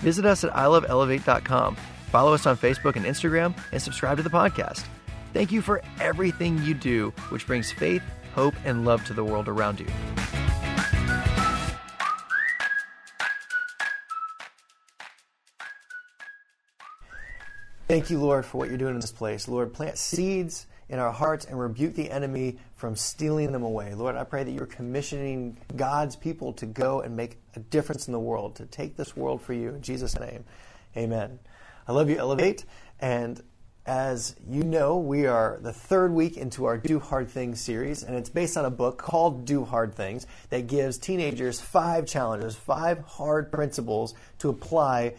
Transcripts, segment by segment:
visit us at iloveelevate.com. Follow us on Facebook and Instagram, and subscribe to the podcast. Thank you for everything you do, which brings faith, hope, and love to the world around you. Thank you, Lord, for what you're doing in this place. Lord, plant seeds in our hearts and rebuke the enemy from stealing them away. Lord, I pray that you're commissioning God's people to go and make a difference in the world, to take this world for you. In Jesus' name, amen. I love you, Elevate. And as you know, we are the third week into our Do Hard Things series, and it's based on a book called Do Hard Things that gives teenagers five challenges, five hard principles to apply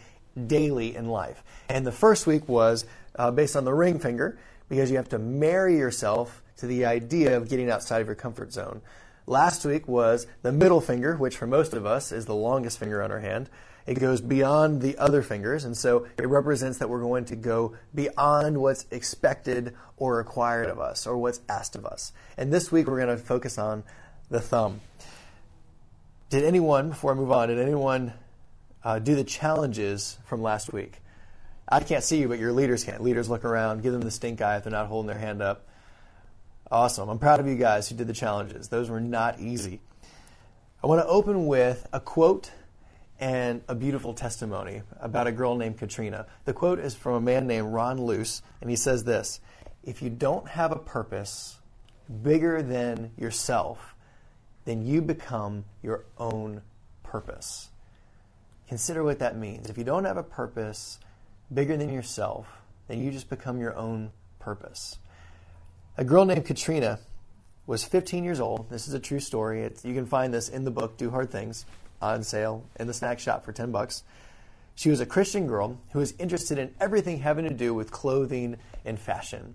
daily in life. And the first week was uh, based on the ring finger because you have to marry yourself to the idea of getting outside of your comfort zone. Last week was the middle finger, which for most of us is the longest finger on our hand. It goes beyond the other fingers, and so it represents that we're going to go beyond what's expected or required of us or what's asked of us. And this week we're going to focus on the thumb. Did anyone, before I move on, did anyone uh, do the challenges from last week? I can't see you, but your leaders can. Leaders look around, give them the stink eye if they're not holding their hand up. Awesome. I'm proud of you guys who did the challenges. Those were not easy. I want to open with a quote and a beautiful testimony about a girl named Katrina. The quote is from a man named Ron Luce, and he says this If you don't have a purpose bigger than yourself, then you become your own purpose. Consider what that means. If you don't have a purpose, bigger than yourself, then you just become your own purpose. A girl named Katrina was 15 years old. This is a true story. It's, you can find this in the book Do Hard Things on sale in the snack shop for 10 bucks. She was a Christian girl who was interested in everything having to do with clothing and fashion.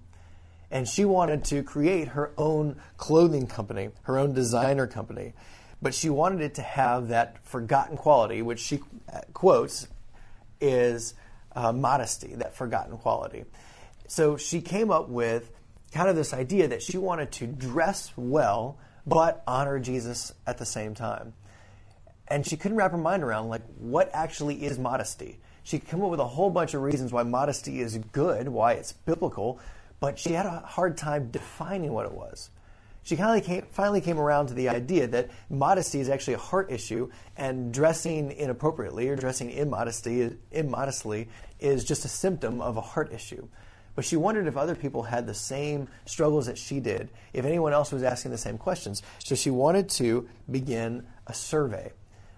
And she wanted to create her own clothing company, her own designer company. But she wanted it to have that forgotten quality, which she uh, quotes is uh, modesty, that forgotten quality. So she came up with kind of this idea that she wanted to dress well but honor Jesus at the same time. And she couldn't wrap her mind around like what actually is modesty. She could come up with a whole bunch of reasons why modesty is good, why it's biblical, but she had a hard time defining what it was she finally came, finally came around to the idea that modesty is actually a heart issue, and dressing inappropriately or dressing immodesty, immodestly is just a symptom of a heart issue. But she wondered if other people had the same struggles that she did, if anyone else was asking the same questions. So she wanted to begin a survey,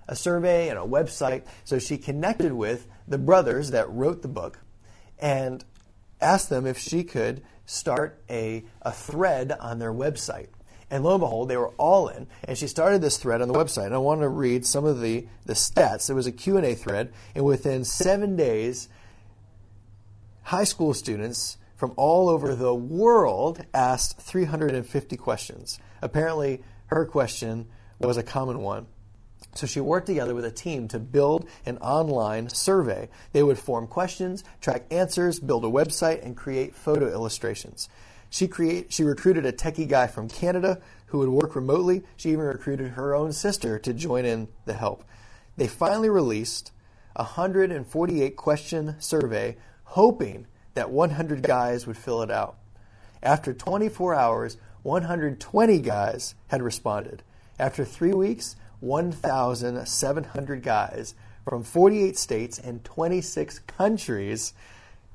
a survey and a website. So she connected with the brothers that wrote the book and asked them if she could start a, a thread on their website. And lo and behold, they were all in. And she started this thread on the website. And I want to read some of the, the stats. It was a Q&A thread. And within seven days, high school students from all over the world asked 350 questions. Apparently, her question was a common one. So she worked together with a team to build an online survey. They would form questions, track answers, build a website, and create photo illustrations. She create she recruited a techie guy from Canada who would work remotely. She even recruited her own sister to join in the help. They finally released a 148 question survey hoping that 100 guys would fill it out. After 24 hours, 120 guys had responded. After 3 weeks, 1,700 guys from 48 states and 26 countries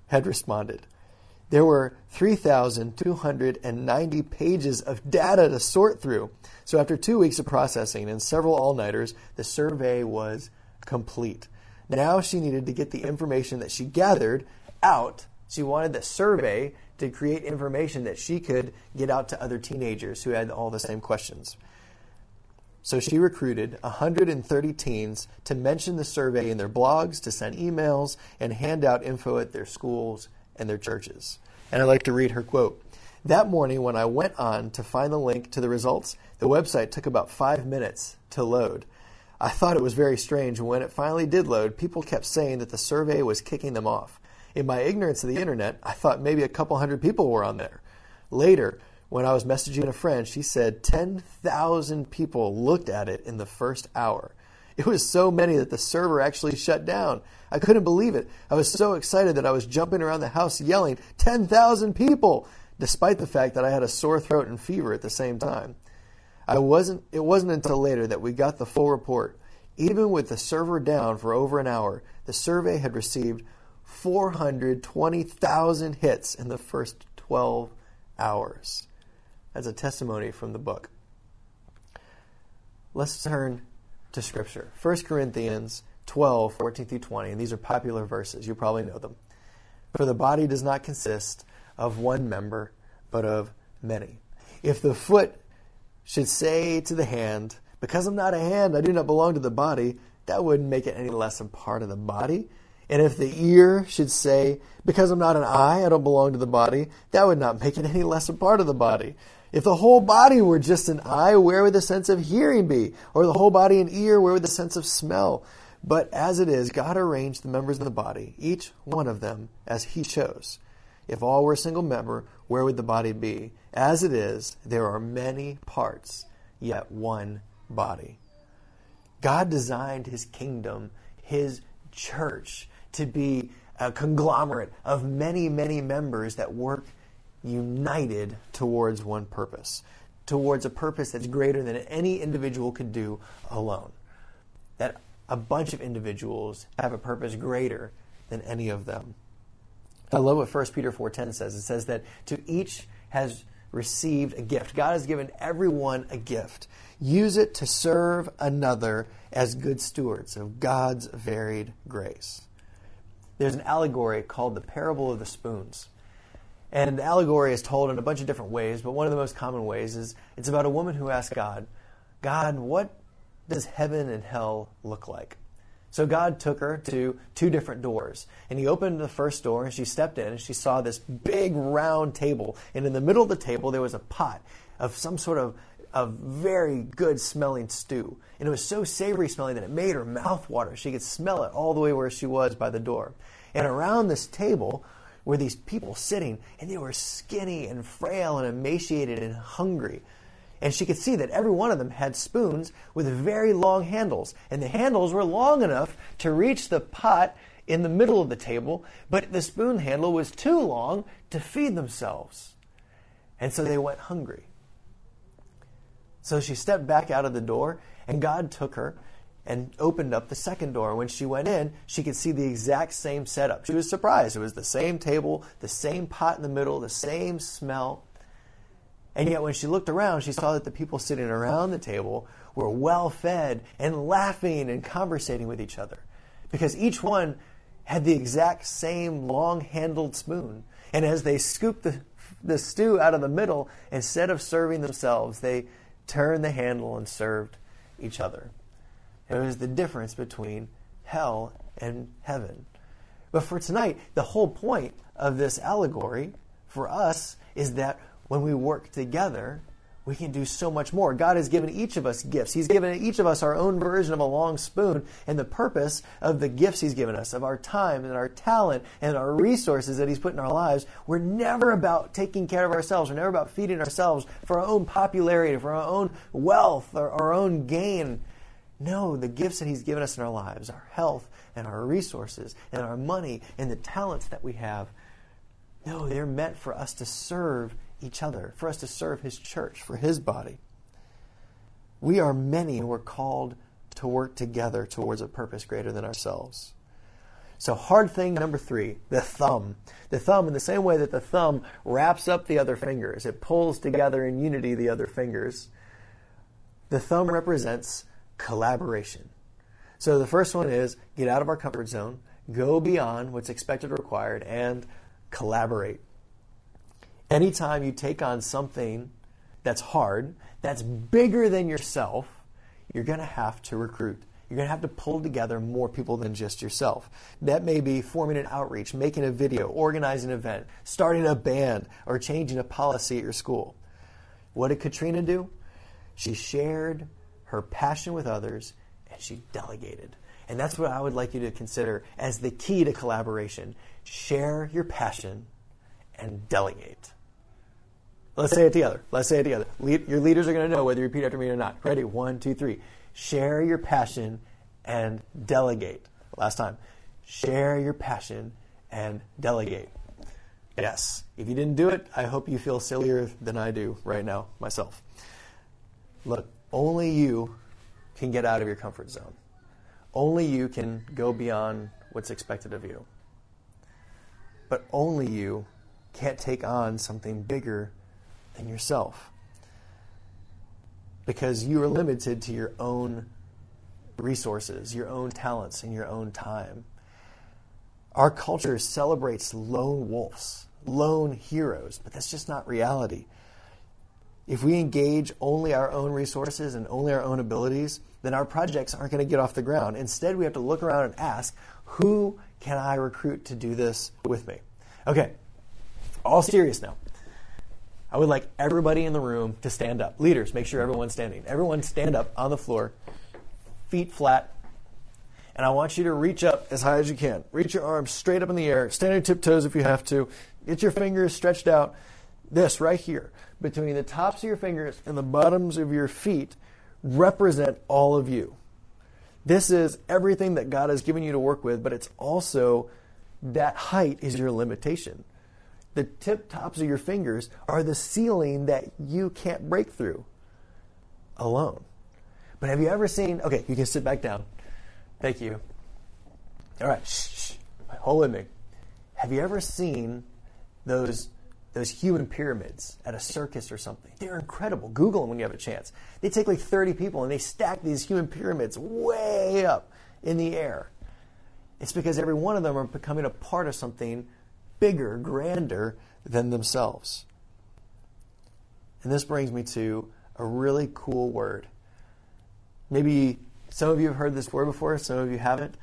had responded. There were 3,290 pages of data to sort through. So, after two weeks of processing and several all nighters, the survey was complete. Now she needed to get the information that she gathered out. She wanted the survey to create information that she could get out to other teenagers who had all the same questions. So she recruited 130 teens to mention the survey in their blogs, to send emails, and hand out info at their schools and their churches. And I'd like to read her quote. That morning, when I went on to find the link to the results, the website took about five minutes to load. I thought it was very strange, when it finally did load, people kept saying that the survey was kicking them off. In my ignorance of the internet, I thought maybe a couple hundred people were on there. Later, when I was messaging a friend, she said 10,000 people looked at it in the first hour. It was so many that the server actually shut down. I couldn't believe it. I was so excited that I was jumping around the house yelling, 10,000 people, despite the fact that I had a sore throat and fever at the same time. I wasn't, it wasn't until later that we got the full report. Even with the server down for over an hour, the survey had received 420,000 hits in the first 12 hours. That's a testimony from the book. Let's turn to Scripture. 1 Corinthians 12, 14 through 20, and these are popular verses. You probably know them. For the body does not consist of one member, but of many. If the foot should say to the hand, Because I'm not a hand, I do not belong to the body, that wouldn't make it any less a part of the body. And if the ear should say, Because I'm not an eye, I don't belong to the body, that would not make it any less a part of the body. If the whole body were just an eye, where would the sense of hearing be? Or the whole body an ear, where would the sense of smell? But as it is, God arranged the members of the body, each one of them, as He chose. If all were a single member, where would the body be? As it is, there are many parts, yet one body. God designed His kingdom, His church, to be a conglomerate of many, many members that work united towards one purpose, towards a purpose that's greater than any individual could do alone. That a bunch of individuals have a purpose greater than any of them. I love what 1 Peter 4:10 says. It says that to each has received a gift. God has given everyone a gift. Use it to serve another as good stewards of God's varied grace. There's an allegory called the parable of the spoons. And the allegory is told in a bunch of different ways, but one of the most common ways is it's about a woman who asks God, God, what does heaven and hell look like? So God took her to two different doors. And he opened the first door, and she stepped in, and she saw this big round table. And in the middle of the table, there was a pot of some sort of, of very good smelling stew. And it was so savory smelling that it made her mouth water. She could smell it all the way where she was by the door. And around this table were these people sitting, and they were skinny and frail and emaciated and hungry. And she could see that every one of them had spoons with very long handles. And the handles were long enough to reach the pot in the middle of the table, but the spoon handle was too long to feed themselves. And so they went hungry. So she stepped back out of the door, and God took her and opened up the second door. When she went in, she could see the exact same setup. She was surprised. It was the same table, the same pot in the middle, the same smell. And yet, when she looked around, she saw that the people sitting around the table were well fed and laughing and conversating with each other because each one had the exact same long handled spoon. And as they scooped the, the stew out of the middle, instead of serving themselves, they turned the handle and served each other. Was the difference between hell and heaven. But for tonight, the whole point of this allegory for us is that when we work together, we can do so much more. God has given each of us gifts. He's given each of us our own version of a long spoon. And the purpose of the gifts He's given us, of our time and our talent and our resources that He's put in our lives, we're never about taking care of ourselves. We're never about feeding ourselves for our own popularity, for our own wealth, or our own gain. No, the gifts that He's given us in our lives, our health and our resources and our money and the talents that we have, no, they're meant for us to serve each other, for us to serve His church, for His body. We are many and we're called to work together towards a purpose greater than ourselves. So, hard thing number three the thumb. The thumb, in the same way that the thumb wraps up the other fingers, it pulls together in unity the other fingers. The thumb represents collaboration. So, the first one is get out of our comfort zone, go beyond what's expected or required, and collaborate. Anytime you take on something that's hard, that's bigger than yourself, you're going to have to recruit. You're going to have to pull together more people than just yourself. That may be forming an outreach, making a video, organizing an event, starting a band, or changing a policy at your school. What did Katrina do? She shared her passion with others and she delegated. And that's what I would like you to consider as the key to collaboration. Share your passion and delegate. Let's say it together. Let's say it together. your leaders are going to know whether you repeat after me or not. Ready? One, two, three. Share your passion and delegate. Last time. Share your passion and delegate. Yes. If you didn't do it, I hope you feel sillier than I do right now myself. Look, only you can get out of your comfort zone. Only you can go beyond what's expected of you. But only you can't take on something bigger than yourself. Because you are limited to your own resources, your own talents, and your own time. Our culture celebrates lone wolves, lone heroes, but that's just not reality. If we engage only our own resources and only our own abilities, then our projects aren't going to get off the ground. Instead, we have to look around and ask, who can I recruit to do this with me? Okay, all serious now. I would like everybody in the room to stand up. Leaders, make sure everyone's standing. Everyone stand up on the floor, feet flat. And I want you to reach up as high as you can. Reach your arms straight up in the air. Stand on your tiptoes if you have to. Get your fingers stretched out. This right here, between the tops of your fingers and the bottoms of your feet, represent all of you. This is everything that God has given you to work with, but it's also that height is your limitation the tip tops of your fingers are the ceiling that you can't break through alone. But have you ever seen? Okay, you can sit back down. Thank you. All right, shh, shh. hold with me. Have you ever seen those those human pyramids at a circus or something? They're incredible. Google them when you have a chance. They take like 30 people and they stack these human pyramids way up in the air. It's because every one of them are becoming a part of something bigger, grander than themselves. And this brings me to a really cool word. Maybe some of you have heard this word before, some of you haven't.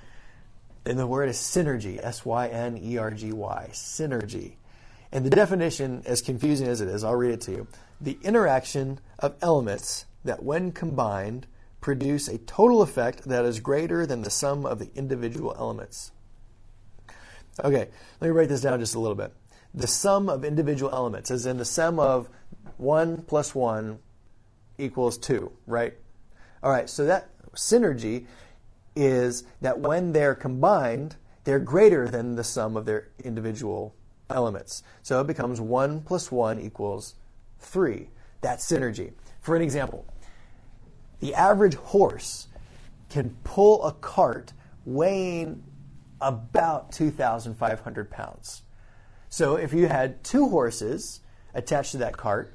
And the word is synergy, S Y N E R G Y, synergy. And the definition, as confusing as it is, I'll read it to you. The interaction of elements that, when combined, produce a total effect that is greater than the sum of the individual elements. Okay, let me write this down just a little bit. The sum of individual elements, as in the sum of 1 plus 1 equals 2, right? All right, so that synergy is that when they're combined, they're greater than the sum of their individual elements. So it becomes 1 plus 1 equals 3. That's synergy. For an example, the average horse can pull a cart weighing about 2,500 pounds. So if you had two horses attached to that cart,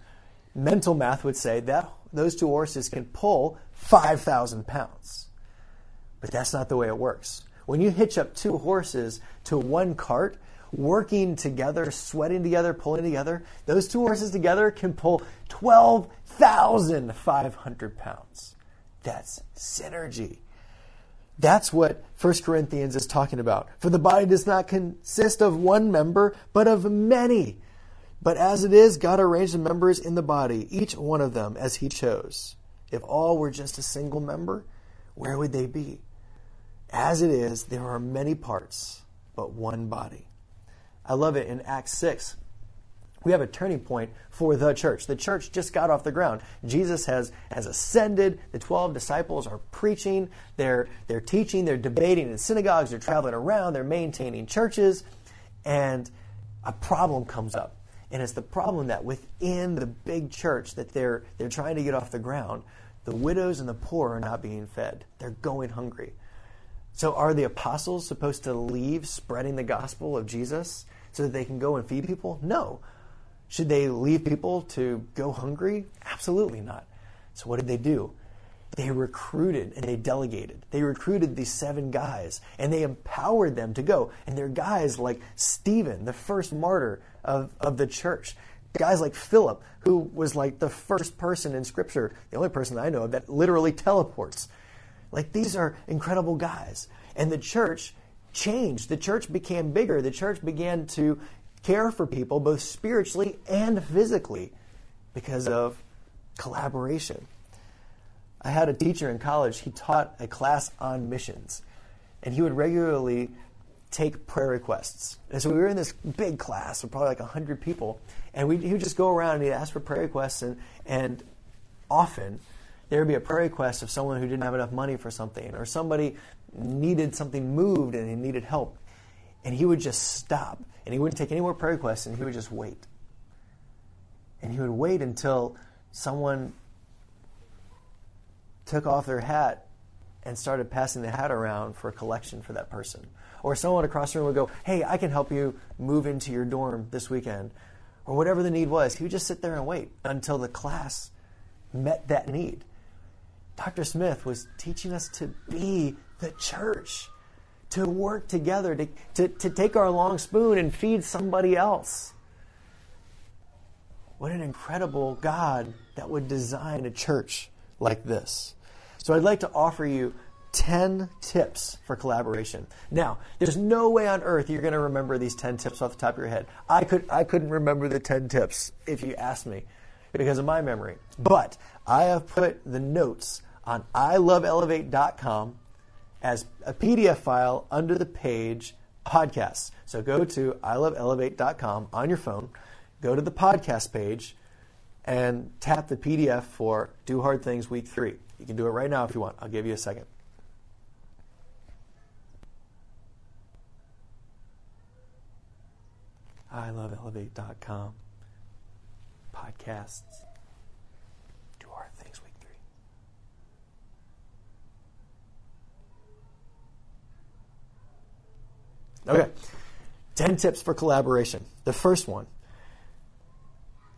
mental math would say that those two horses can pull 5,000 pounds. But that's not the way it works. When you hitch up two horses to one cart, working together, sweating together, pulling together, those two horses together can pull 12,500 pounds. That's synergy. That's what 1 Corinthians is talking about. For the body does not consist of one member, but of many. But as it is, God arranged the members in the body, each one of them as He chose. If all were just a single member, where would they be? As it is, there are many parts, but one body. I love it in Acts 6 we have a turning point for the church. The church just got off the ground. Jesus has, has ascended. The 12 disciples are preaching, they're, they're teaching, they're debating in synagogues, they're traveling around, they're maintaining churches, and a problem comes up. And it's the problem that within the big church that they're, they're trying to get off the ground, the widows and the poor are not being fed. They're going hungry. So, are the apostles supposed to leave spreading the gospel of Jesus so that they can go and feed people? No. Should they leave people to go hungry? Absolutely not. So what did they do? They recruited and they delegated. They recruited these seven guys and they empowered them to go. And they're guys like Stephen, the first martyr of, of the church. Guys like Philip, who was like the first person in Scripture, the only person I know of that literally teleports. Like these are incredible guys. And the church changed. The church became bigger. The church began to care for people both spiritually and physically because of collaboration. I had a teacher in college, he taught a class on missions, and he would regularly take prayer requests. And so we were in this big class of probably like 100 people, and we, he would just go around and he'd ask for prayer requests, and, and often there would be a prayer request of someone who didn't have enough money for something, or somebody needed something moved and he needed help. And he would just stop, and he wouldn't take any more prayer requests, and he would just wait. And he would wait until someone took off their hat and started passing the hat around for a collection for that person. Or someone across the room would go, Hey, I can help you move into your dorm this weekend. Or whatever the need was. He would just sit there and wait until the class met that need. Dr. Smith was teaching us to be the church, to work together, to, to, to take our long spoon and feed somebody else. What an incredible God that would design a church like this. So I'd like to offer you 10 tips for collaboration. Now, there's no way on earth you're going to remember these 10 tips off the top of your head. I could I couldn't remember the 10 tips if you asked me because of my memory. But I have put the notes on iloveelevate.com as a PDF file under the page podcasts. So go to iloveelevate.com on your phone, go to the podcast page and tap the PDF for Do Hard Things Week 3. You can do it right now if you want. I'll give you a second. iloveelevate.com podcasts. Do Hard Things Week 3. Okay. 10 tips for collaboration. The first one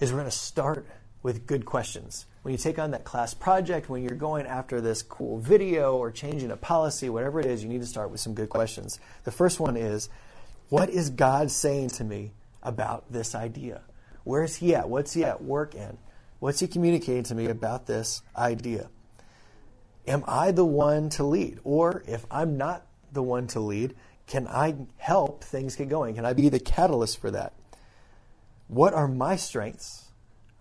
is we're going to start with good questions. When you take on that class project, when you're going after this cool video or changing a policy, whatever it is, you need to start with some good questions. The first one is What is God saying to me about this idea? Where's He at? What's He at work in? What's He communicating to me about this idea? Am I the one to lead? Or if I'm not the one to lead, can I help things get going? Can I be the catalyst for that? What are my strengths?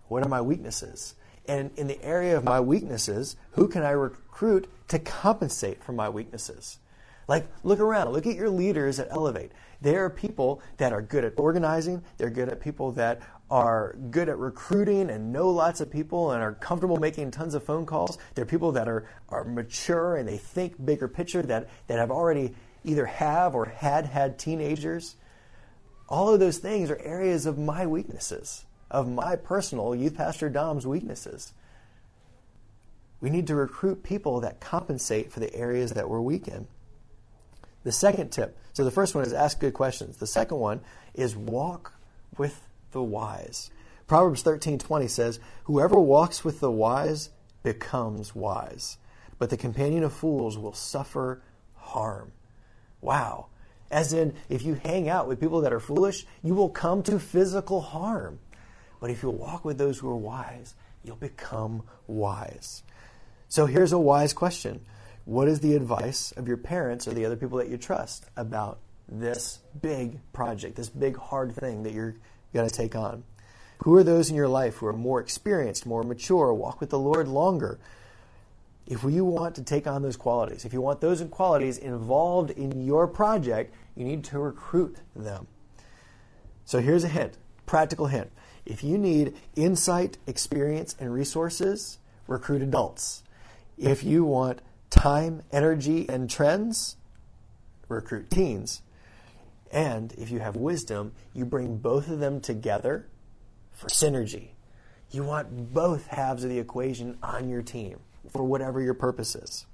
What are my weaknesses? And in the area of my weaknesses, who can I recruit to compensate for my weaknesses? Like, look around, look at your leaders at Elevate. They are people that are good at organizing, they're good at people that are good at recruiting and know lots of people and are comfortable making tons of phone calls. They're people that are, are mature and they think bigger picture that, that have already either have or had had teenagers. All of those things are areas of my weaknesses of my personal youth pastor Dom's weaknesses. We need to recruit people that compensate for the areas that we're weak in. The second tip so the first one is ask good questions. The second one is walk with the wise. Proverbs 13:20 says, "Whoever walks with the wise becomes wise, but the companion of fools will suffer harm." Wow. As in, if you hang out with people that are foolish, you will come to physical harm. But if you walk with those who are wise, you'll become wise. So here's a wise question What is the advice of your parents or the other people that you trust about this big project, this big hard thing that you're going to take on? Who are those in your life who are more experienced, more mature, walk with the Lord longer? If you want to take on those qualities, if you want those qualities involved in your project, you need to recruit them. So here's a hint, practical hint. If you need insight, experience, and resources, recruit adults. If you want time, energy, and trends, recruit teens. And if you have wisdom, you bring both of them together for synergy. You want both halves of the equation on your team for whatever your purpose is.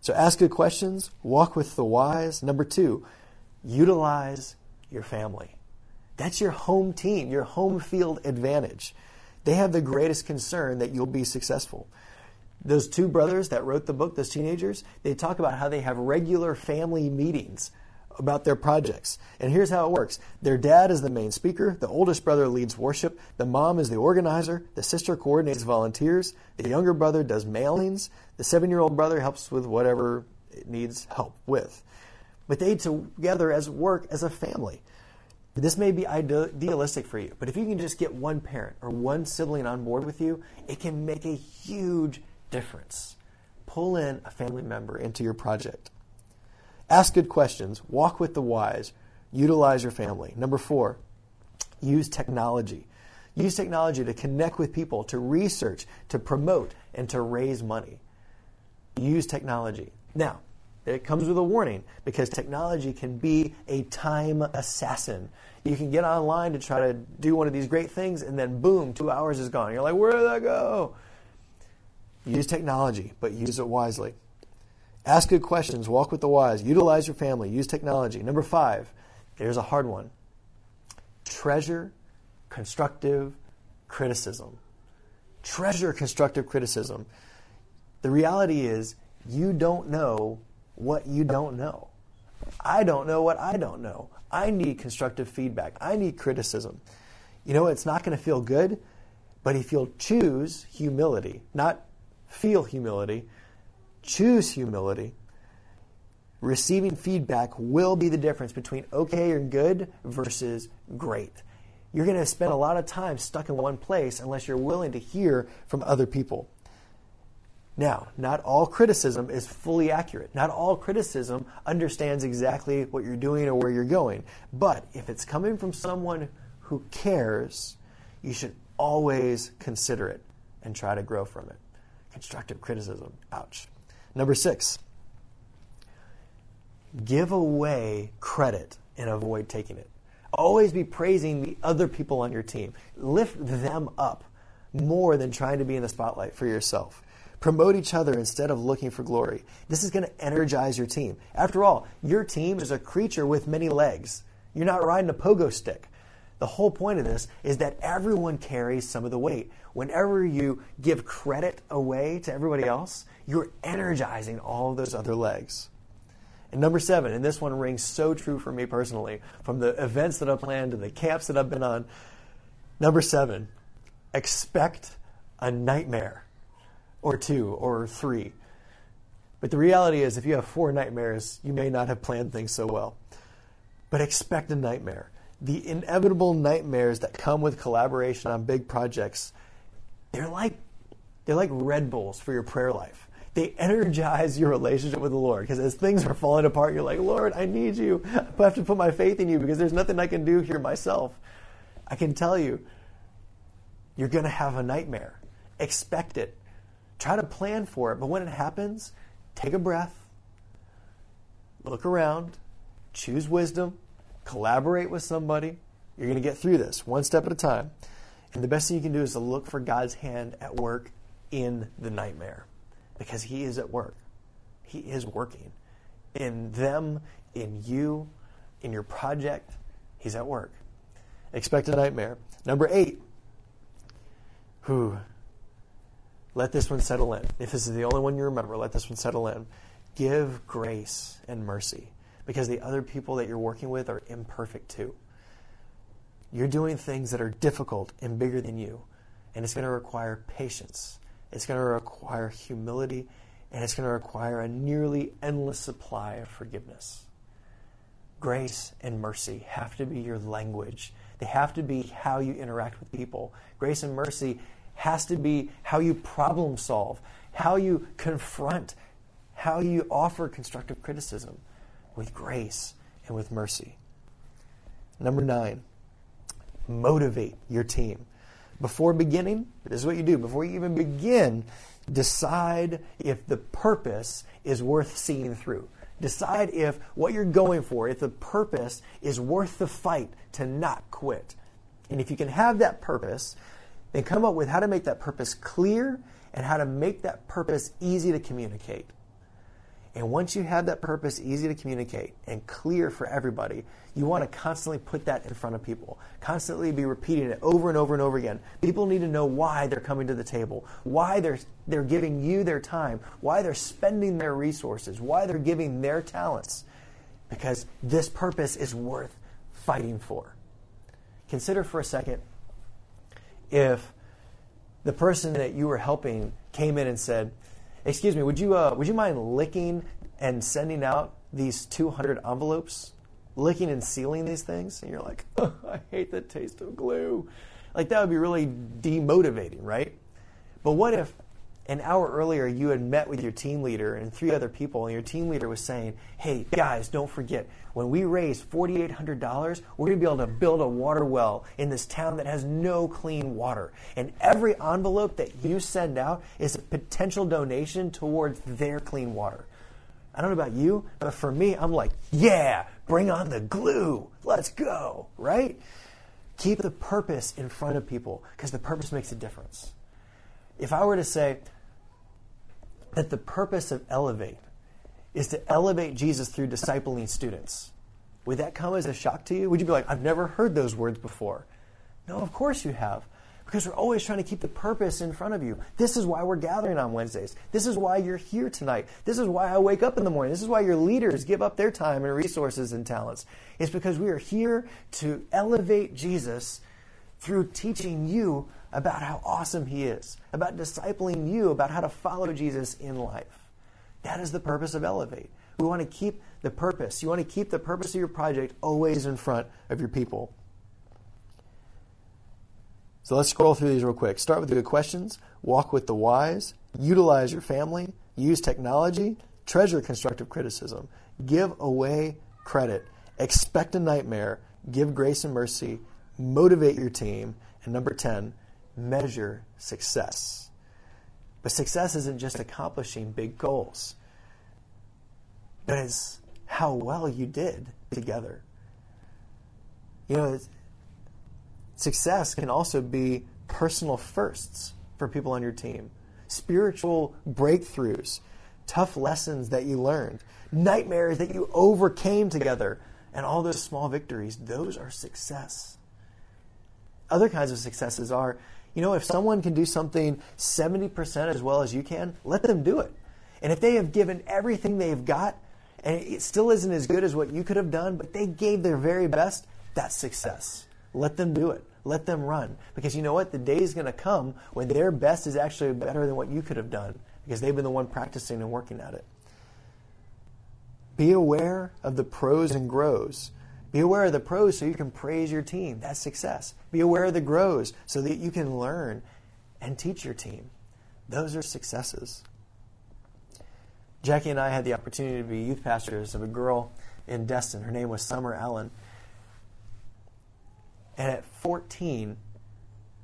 So ask good questions, walk with the wise. Number two, utilize your family. That's your home team, your home field advantage. They have the greatest concern that you'll be successful. Those two brothers that wrote the book, those teenagers, they talk about how they have regular family meetings about their projects. And here's how it works their dad is the main speaker, the oldest brother leads worship, the mom is the organizer, the sister coordinates volunteers, the younger brother does mailings, the seven year old brother helps with whatever it needs help with. But they together as work as a family. This may be idealistic for you, but if you can just get one parent or one sibling on board with you, it can make a huge difference. Pull in a family member into your project. Ask good questions, walk with the wise, utilize your family. Number four, use technology. Use technology to connect with people, to research, to promote, and to raise money. Use technology. Now, it comes with a warning because technology can be a time assassin. You can get online to try to do one of these great things, and then boom, two hours is gone. You're like, where did that go? Use technology, but use it wisely. Ask good questions, walk with the wise, utilize your family, use technology. Number five, there's a hard one treasure constructive criticism. Treasure constructive criticism. The reality is, you don't know what you don't know. I don't know what I don't know. I need constructive feedback. I need criticism. You know, it's not going to feel good, but if you'll choose humility, not feel humility, choose humility, receiving feedback will be the difference between okay or good versus great. You're going to spend a lot of time stuck in one place unless you're willing to hear from other people. Now, not all criticism is fully accurate. Not all criticism understands exactly what you're doing or where you're going. But if it's coming from someone who cares, you should always consider it and try to grow from it. Constructive criticism. Ouch. Number six, give away credit and avoid taking it. Always be praising the other people on your team. Lift them up more than trying to be in the spotlight for yourself. Promote each other instead of looking for glory. This is going to energize your team. After all, your team is a creature with many legs. You're not riding a pogo stick. The whole point of this is that everyone carries some of the weight. Whenever you give credit away to everybody else, you're energizing all those other legs. And number seven, and this one rings so true for me personally, from the events that I've planned to the camps that I've been on. Number seven, expect a nightmare or two or three. But the reality is, if you have four nightmares, you may not have planned things so well. But expect a nightmare the inevitable nightmares that come with collaboration on big projects, they're like they're like Red Bulls for your prayer life. They energize your relationship with the Lord because as things are falling apart, you're like, Lord, I need you. I have to put my faith in you because there's nothing I can do here myself. I can tell you, you're going to have a nightmare. Expect it. Try to plan for it. But when it happens, take a breath, look around, choose wisdom, collaborate with somebody. You're going to get through this one step at a time. And the best thing you can do is to look for God's hand at work in the nightmare because He is at work. He is working in them, in you, in your project. He's at work. Expect a nightmare. Number eight. Who? Let this one settle in. If this is the only one you remember, let this one settle in. Give grace and mercy because the other people that you're working with are imperfect too. You're doing things that are difficult and bigger than you, and it's going to require patience. It's going to require humility, and it's going to require a nearly endless supply of forgiveness. Grace and mercy have to be your language. They have to be how you interact with people. Grace and mercy has to be how you problem solve, how you confront, how you offer constructive criticism with grace and with mercy. Number nine, motivate your team. Before beginning, this is what you do. Before you even begin, decide if the purpose is worth seeing through. Decide if what you're going for, if the purpose is worth the fight to not quit. And if you can have that purpose, then come up with how to make that purpose clear and how to make that purpose easy to communicate. And once you have that purpose easy to communicate and clear for everybody, you want to constantly put that in front of people. Constantly be repeating it over and over and over again. People need to know why they're coming to the table, why they're, they're giving you their time, why they're spending their resources, why they're giving their talents. because this purpose is worth fighting for. Consider for a second if the person that you were helping came in and said, "Excuse me, would you uh, would you mind licking and sending out these 200 envelopes, licking and sealing these things?" And you're like, oh, "I hate the taste of glue." Like that would be really demotivating, right? But what if an hour earlier you had met with your team leader and three other people, and your team leader was saying, Hey, guys, don't forget, when we raise $4,800, we're going to be able to build a water well in this town that has no clean water. And every envelope that you send out is a potential donation towards their clean water. I don't know about you, but for me, I'm like, yeah, bring on the glue. Let's go, right? Keep the purpose in front of people because the purpose makes a difference. If I were to say, that the purpose of Elevate is to elevate Jesus through discipling students. Would that come as a shock to you? Would you be like, I've never heard those words before? No, of course you have. Because we're always trying to keep the purpose in front of you. This is why we're gathering on Wednesdays. This is why you're here tonight. This is why I wake up in the morning. This is why your leaders give up their time and resources and talents. It's because we are here to elevate Jesus through teaching you about how awesome He is, about discipling you, about how to follow Jesus in life. That is the purpose of Elevate. We want to keep the purpose. You want to keep the purpose of your project always in front of your people. So let's scroll through these real quick. Start with the good questions, walk with the wise, utilize your family, use technology, treasure constructive criticism, give away credit, expect a nightmare, give grace and mercy, motivate your team, and number 10, measure success. But success isn't just accomplishing big goals, but it's how well you did together. You know, success can also be personal firsts for people on your team, spiritual breakthroughs, tough lessons that you learned, nightmares that you overcame together, and all those small victories. Those are success. Other kinds of successes are you know, if someone can do something 70% as well as you can, let them do it. And if they have given everything they've got and it still isn't as good as what you could have done, but they gave their very best, that's success. Let them do it. Let them run. Because you know what? The day is going to come when their best is actually better than what you could have done because they've been the one practicing and working at it. Be aware of the pros and grows. Be aware of the pros so you can praise your team. That's success. Be aware of the grows so that you can learn and teach your team. Those are successes. Jackie and I had the opportunity to be youth pastors of a girl in Destin. Her name was Summer Allen. And at 14,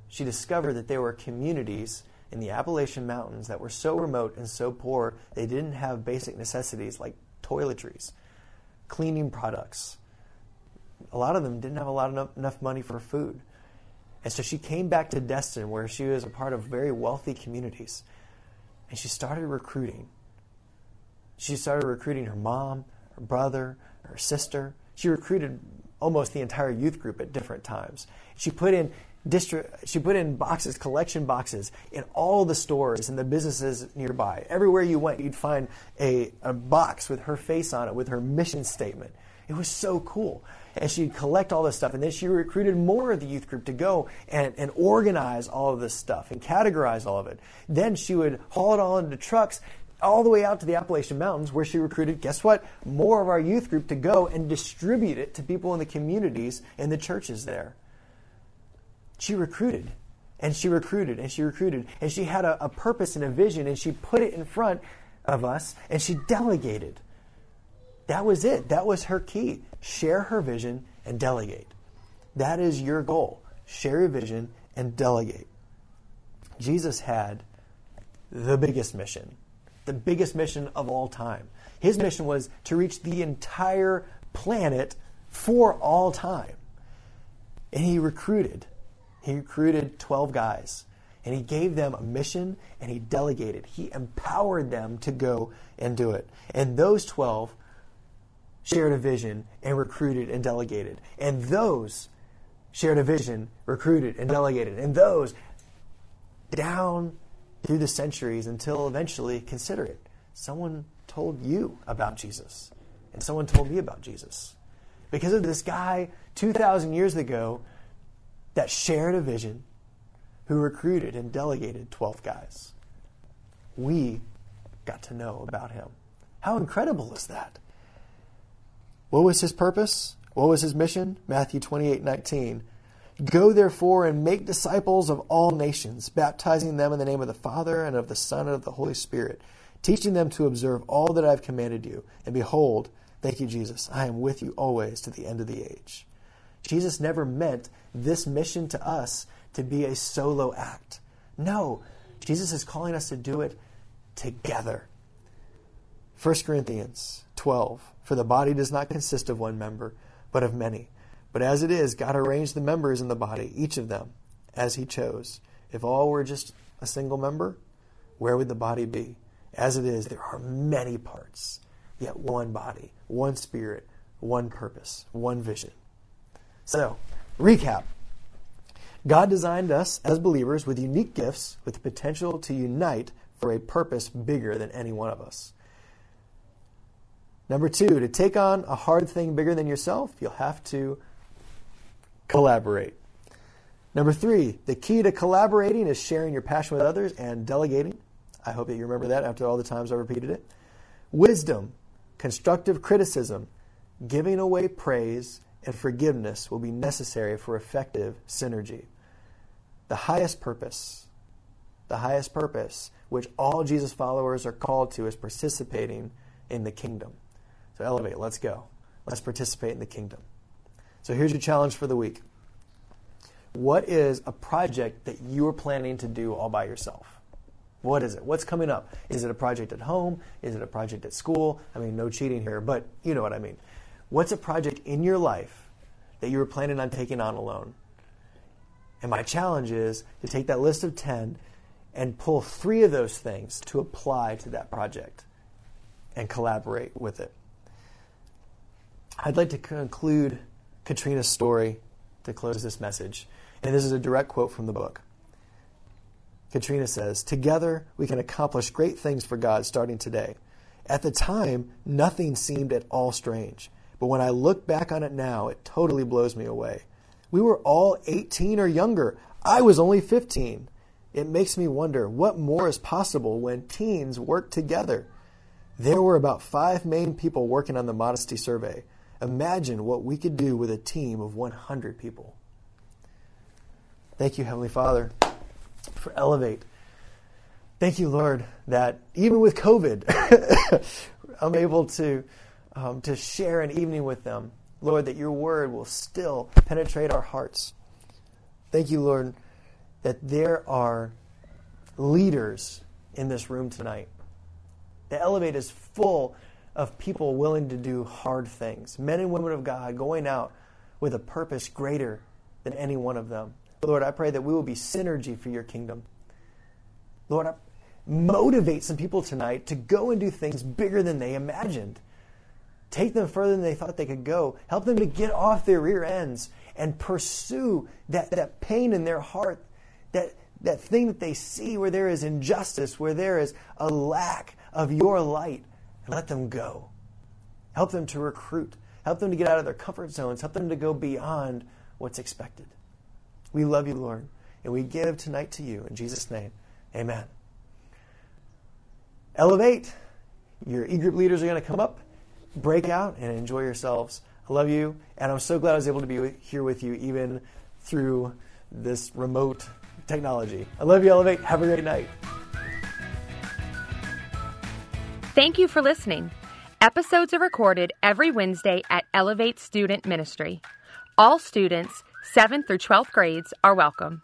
she discovered that there were communities in the Appalachian Mountains that were so remote and so poor they didn't have basic necessities like toiletries, cleaning products, a lot of them didn't have a lot of enough money for food. And so she came back to Destin, where she was a part of very wealthy communities, and she started recruiting. She started recruiting her mom, her brother, her sister. She recruited almost the entire youth group at different times. She put in district, she put in boxes, collection boxes in all the stores and the businesses nearby. Everywhere you went, you'd find a, a box with her face on it, with her mission statement. It was so cool and she'd collect all this stuff. And then she recruited more of the youth group to go and, and organize all of this stuff and categorize all of it. Then she would haul it all into trucks all the way out to the Appalachian Mountains where she recruited, guess what? More of our youth group to go and distribute it to people in the communities and the churches there. She recruited and she recruited and she recruited and she had a, a purpose and a vision and she put it in front of us and she delegated. That was it. That was her key. Share her vision and delegate. That is your goal. Share your vision and delegate. Jesus had the biggest mission, the biggest mission of all time. His mission was to reach the entire planet for all time. And he recruited. He recruited 12 guys. And he gave them a mission and he delegated. He empowered them to go and do it. And those 12 shared a vision and recruited and delegated. And those shared a vision, recruited and delegated. And those down through the centuries until eventually, consider it, someone told you about Jesus. and someone told me about Jesus. Because of this guy 2,000 years ago that shared a vision, who recruited and delegated 12 guys. We got to know about him. How incredible is that? What was his purpose? What was his mission? Matthew 28 19. Go therefore and make disciples of all nations, baptizing them in the name of the Father and of the Son and of the Holy Spirit, teaching them to observe all that I have commanded you. And behold, thank you, Jesus, I am with you always to the end of the age. Jesus never meant this mission to us to be a solo act. No, Jesus is calling us to do it together. 1 Corinthians 12 For the body does not consist of one member, but of many. But as it is, God arranged the members in the body, each of them, as He chose. If all were just a single member, where would the body be? As it is, there are many parts, yet one body, one spirit, one purpose, one vision. So, recap. God designed us as believers with unique gifts with the potential to unite for a purpose bigger than any one of us. Number two, to take on a hard thing bigger than yourself, you'll have to collaborate. Number three, the key to collaborating is sharing your passion with others and delegating. I hope that you remember that after all the times I repeated it. Wisdom, constructive criticism, giving away praise, and forgiveness will be necessary for effective synergy. The highest purpose, the highest purpose, which all Jesus followers are called to, is participating in the kingdom. So elevate, let's go. Let's participate in the kingdom. So here's your challenge for the week. What is a project that you are planning to do all by yourself? What is it? What's coming up? Is it a project at home? Is it a project at school? I mean, no cheating here, but you know what I mean. What's a project in your life that you were planning on taking on alone? And my challenge is to take that list of 10 and pull three of those things to apply to that project and collaborate with it. I'd like to conclude Katrina's story to close this message. And this is a direct quote from the book. Katrina says, Together we can accomplish great things for God starting today. At the time, nothing seemed at all strange. But when I look back on it now, it totally blows me away. We were all 18 or younger. I was only 15. It makes me wonder what more is possible when teens work together. There were about five main people working on the modesty survey. Imagine what we could do with a team of 100 people. Thank you, Heavenly Father, for Elevate. Thank you, Lord, that even with COVID, I'm able to um, to share an evening with them. Lord, that your word will still penetrate our hearts. Thank you, Lord, that there are leaders in this room tonight. The Elevate is full of people willing to do hard things, men and women of God going out with a purpose greater than any one of them. Lord, I pray that we will be synergy for your kingdom. Lord, I motivate some people tonight to go and do things bigger than they imagined. Take them further than they thought they could go. Help them to get off their rear ends and pursue that, that pain in their heart, that, that thing that they see where there is injustice, where there is a lack of your light, and let them go. Help them to recruit. Help them to get out of their comfort zones. Help them to go beyond what's expected. We love you, Lord, and we give tonight to you. In Jesus' name, amen. Elevate. Your e group leaders are going to come up break out and enjoy yourselves. I love you, and I'm so glad I was able to be here with you even through this remote technology. I love you, Elevate. Have a great night. Thank you for listening. Episodes are recorded every Wednesday at Elevate Student Ministry. All students, 7th through 12th grades, are welcome.